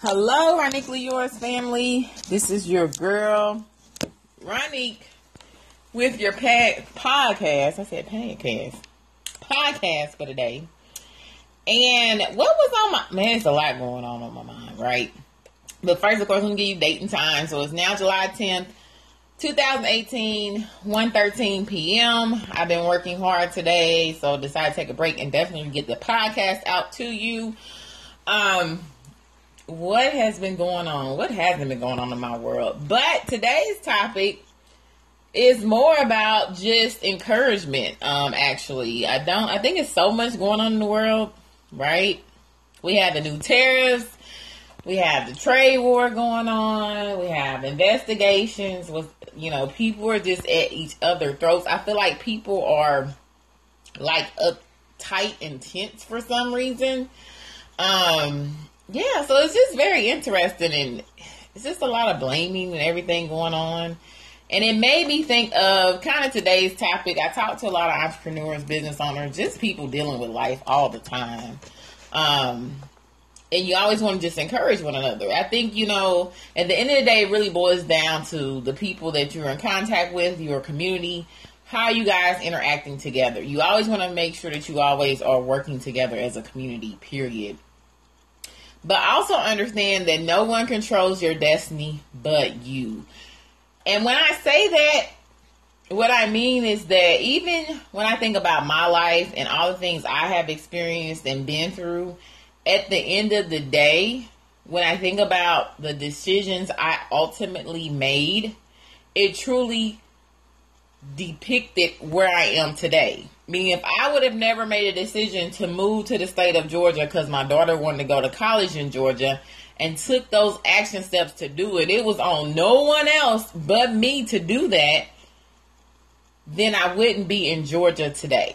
Hello, Roniquely Yours family. This is your girl, Ronique, with your pa- podcast. I said podcast. Podcast for today. And what was on my man? It's a lot going on on my mind, right? But first, of course, I'm gonna give you date and time. So it's now July 10th, 2018, 1:13 p.m. I've been working hard today, so decided to take a break and definitely get the podcast out to you. Um, what has been going on? What hasn't been going on in my world? But today's topic is more about just encouragement. Um, actually, I don't. I think it's so much going on in the world, right? We have the new tariffs. We have the trade war going on. We have investigations with, you know, people are just at each other throats. I feel like people are like uptight and tense for some reason. Um, yeah, so it's just very interesting and it's just a lot of blaming and everything going on. And it made me think of kind of today's topic. I talk to a lot of entrepreneurs, business owners, just people dealing with life all the time. Um, and you always want to just encourage one another. I think, you know, at the end of the day, it really boils down to the people that you're in contact with, your community, how you guys interacting together. You always want to make sure that you always are working together as a community, period. But also understand that no one controls your destiny but you. And when I say that, what I mean is that even when I think about my life and all the things I have experienced and been through, at the end of the day, when I think about the decisions I ultimately made, it truly depicted where I am today. Meaning, if I would have never made a decision to move to the state of Georgia because my daughter wanted to go to college in Georgia and took those action steps to do it, it was on no one else but me to do that, then I wouldn't be in Georgia today.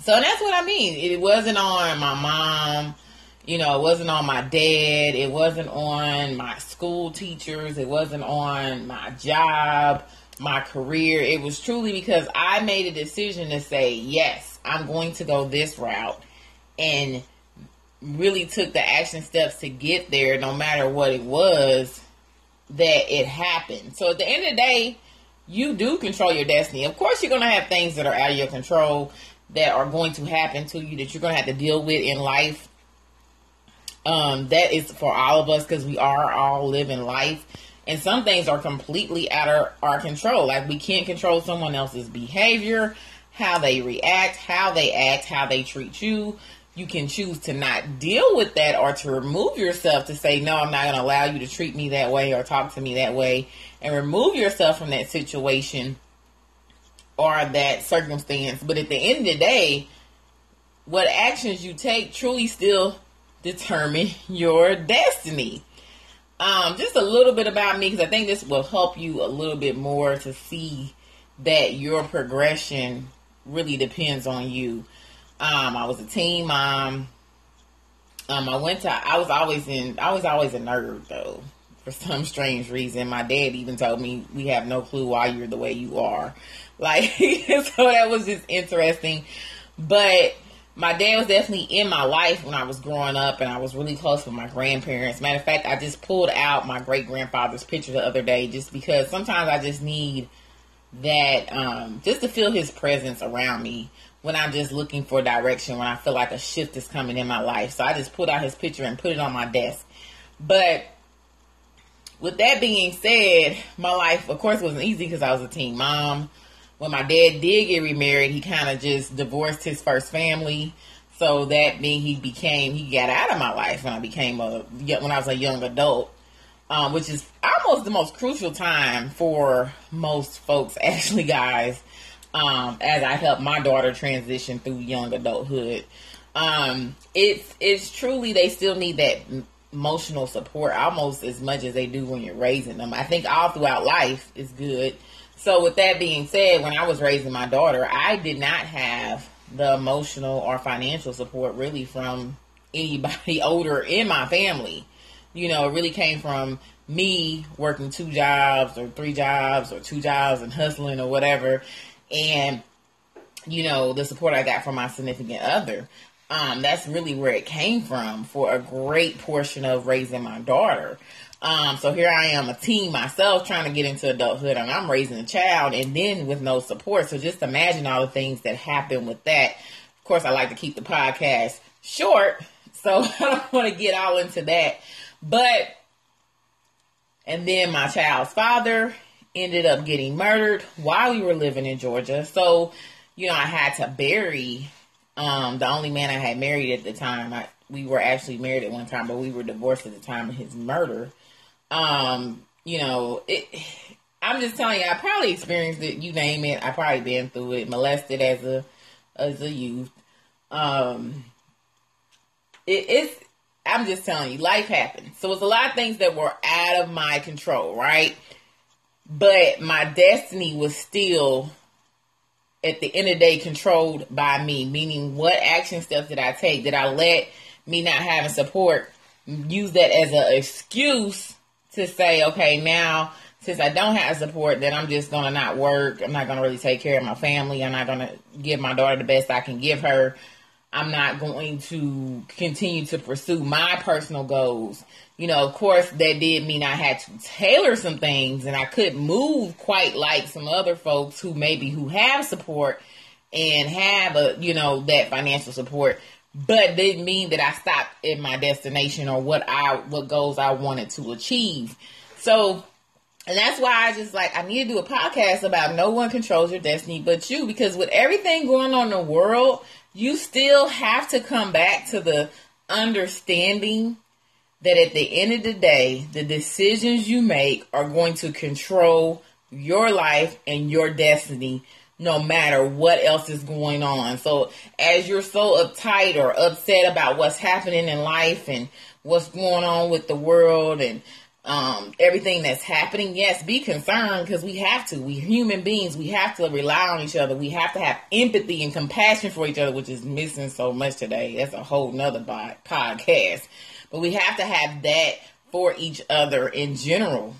So that's what I mean. It wasn't on my mom, you know, it wasn't on my dad, it wasn't on my school teachers, it wasn't on my job my career. It was truly because I made a decision to say, yes, I'm going to go this route and really took the action steps to get there no matter what it was that it happened. So at the end of the day, you do control your destiny. Of course, you're going to have things that are out of your control that are going to happen to you that you're going to have to deal with in life. Um, that is for all of us because we are all living life. And some things are completely out of our control. Like we can't control someone else's behavior, how they react, how they act, how they treat you. You can choose to not deal with that or to remove yourself to say, no, I'm not going to allow you to treat me that way or talk to me that way and remove yourself from that situation or that circumstance. But at the end of the day, what actions you take truly still determine your destiny. Um, just a little bit about me because I think this will help you a little bit more to see that your progression really depends on you. Um, I was a teen mom. Um, I went to. I was always in. I was always a nerd though, for some strange reason. My dad even told me we have no clue why you're the way you are. Like, so that was just interesting. But my dad was definitely in my life when I was growing up, and I was really close with my grandparents. Matter of fact, I just pulled out my great grandfather's picture the other day just because sometimes I just need that, um, just to feel his presence around me when I'm just looking for direction, when I feel like a shift is coming in my life. So I just pulled out his picture and put it on my desk. But with that being said, my life, of course, wasn't easy because I was a teen mom when my dad did get remarried, he kind of just divorced his first family. So that mean he became he got out of my life when I became a when I was a young adult, um, which is almost the most crucial time for most folks, actually, guys. Um, as I help my daughter transition through young adulthood, um, it's it's truly they still need that emotional support almost as much as they do when you're raising them. I think all throughout life is good so, with that being said, when I was raising my daughter, I did not have the emotional or financial support really from anybody older in my family. You know, it really came from me working two jobs or three jobs or two jobs and hustling or whatever. And, you know, the support I got from my significant other. um, that's really where it came from for a great portion of raising my daughter. Um, so here I am, a teen myself, trying to get into adulthood, and I'm raising a child, and then with no support. So just imagine all the things that happen with that. Of course, I like to keep the podcast short, so I don't want to get all into that. But and then my child's father ended up getting murdered while we were living in Georgia. So, you know, I had to bury um, the only man I had married at the time. I, we were actually married at one time, but we were divorced at the time of his murder. Um, you know, it. I'm just telling you, I probably experienced it. You name it, I probably been through it. Molested as a as a youth. Um, it, it's. I'm just telling you, life happens. So it's a lot of things that were out of my control, right? But my destiny was still at the end of the day controlled by me, meaning what action steps did I take? Did I let me not having support use that as an excuse to say, okay, now since I don't have support, then I'm just gonna not work. I'm not gonna really take care of my family. I'm not gonna give my daughter the best I can give her. I'm not going to continue to pursue my personal goals. You know, of course, that did mean I had to tailor some things and I couldn't move quite like some other folks who maybe who have support and have a, you know, that financial support, but didn't mean that I stopped at my destination or what I, what goals I wanted to achieve. So, and that's why I just like, I need to do a podcast about no one controls your destiny but you, because with everything going on in the world, you still have to come back to the understanding that at the end of the day, the decisions you make are going to control your life and your destiny no matter what else is going on. So as you're so uptight or upset about what's happening in life and what's going on with the world and um, everything that's happening, yes, be concerned because we have to. We human beings. We have to rely on each other. We have to have empathy and compassion for each other, which is missing so much today. That's a whole nother podcast. But we have to have that for each other in general.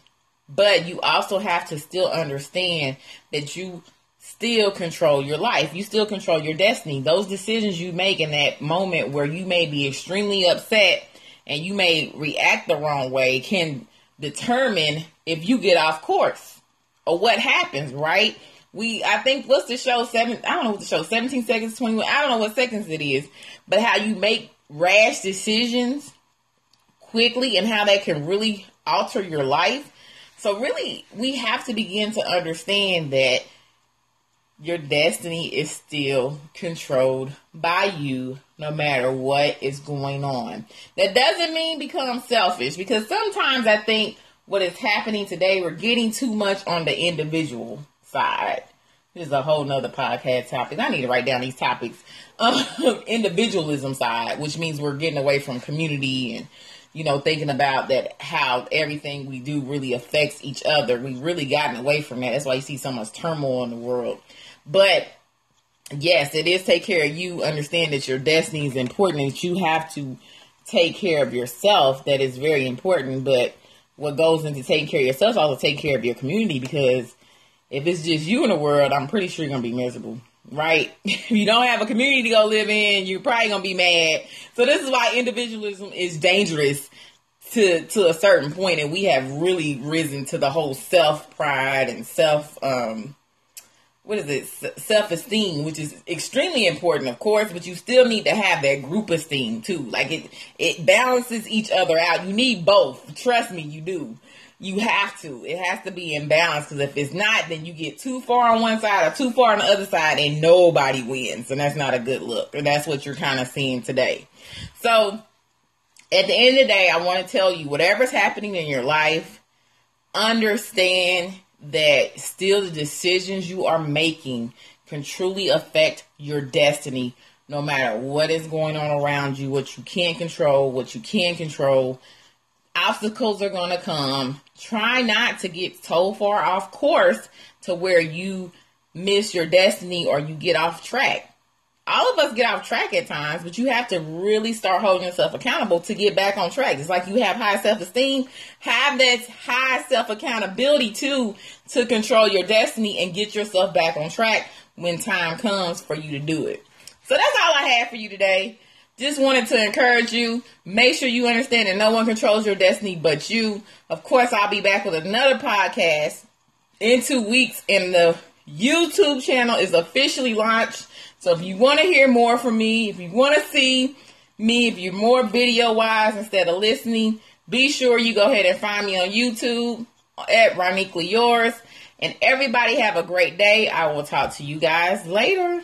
But you also have to still understand that you still control your life. You still control your destiny. Those decisions you make in that moment where you may be extremely upset and you may react the wrong way can determine if you get off course or what happens, right? We, I think, what's the show? Seven, I don't know what the show, 17 seconds, 21, I don't know what seconds it is, but how you make rash decisions quickly and how that can really alter your life. So, really, we have to begin to understand that your destiny is still controlled by you no matter what is going on. That doesn't mean become selfish because sometimes I think what is happening today, we're getting too much on the individual side. This is a whole nother podcast topic. I need to write down these topics. Um, individualism side, which means we're getting away from community and, you know, thinking about that how everything we do really affects each other. We've really gotten away from that. That's why you see so much turmoil in the world. But yes, it is take care of you. Understand that your destiny is important that you have to take care of yourself. That is very important. But what goes into taking care of yourself also take care of your community because if it's just you in the world, I'm pretty sure you're gonna be miserable. Right? If you don't have a community to go live in, you're probably gonna be mad. So this is why individualism is dangerous to to a certain point, and we have really risen to the whole self pride and self um what is it? Self esteem which is extremely important of course but you still need to have that group esteem too. Like it it balances each other out. You need both. Trust me you do you have to it has to be in balance because if it's not then you get too far on one side or too far on the other side and nobody wins and that's not a good look and that's what you're kind of seeing today so at the end of the day i want to tell you whatever's happening in your life understand that still the decisions you are making can truly affect your destiny no matter what is going on around you, what you can't control, what you can control. Obstacles are going to come. Try not to get so far off course to where you miss your destiny or you get off track all of us get off track at times, but you have to really start holding yourself accountable to get back on track. It's like you have high self esteem, have that high self accountability too to control your destiny and get yourself back on track when time comes for you to do it. So that's all I have for you today. Just wanted to encourage you. Make sure you understand that no one controls your destiny but you. Of course, I'll be back with another podcast in two weeks, and the YouTube channel is officially launched. So if you want to hear more from me, if you want to see me, if you're more video wise instead of listening, be sure you go ahead and find me on YouTube at Roniquely Yours. And everybody have a great day. I will talk to you guys later.